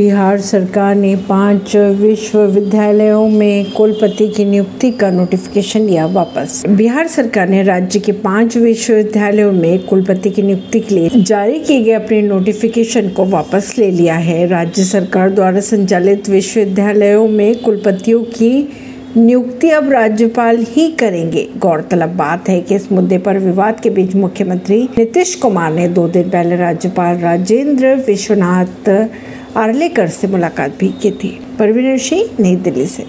बिहार सरकार ने पाँच विश्वविद्यालयों में कुलपति की नियुक्ति का नोटिफिकेशन लिया वापस। बिहार सरकार ने राज्य के पाँच विश्वविद्यालयों में कुलपति की नियुक्ति के लिए जारी किए गए अपने नोटिफिकेशन को वापस ले लिया है। राज्य सरकार द्वारा संचालित विश्वविद्यालयों में कुलपतियों की नियुक्ति अब राज्यपाल ही करेंगे। गौरतलब बात है कि इस मुद्दे पर विवाद के बीच मुख्यमंत्री नीतीश कुमार ने दो दिन पहले राज्यपाल राजेंद्र विश्वनाथ आर्लेकर से मुलाकात भी की थी। परवीन सिंह नई दिल्ली से।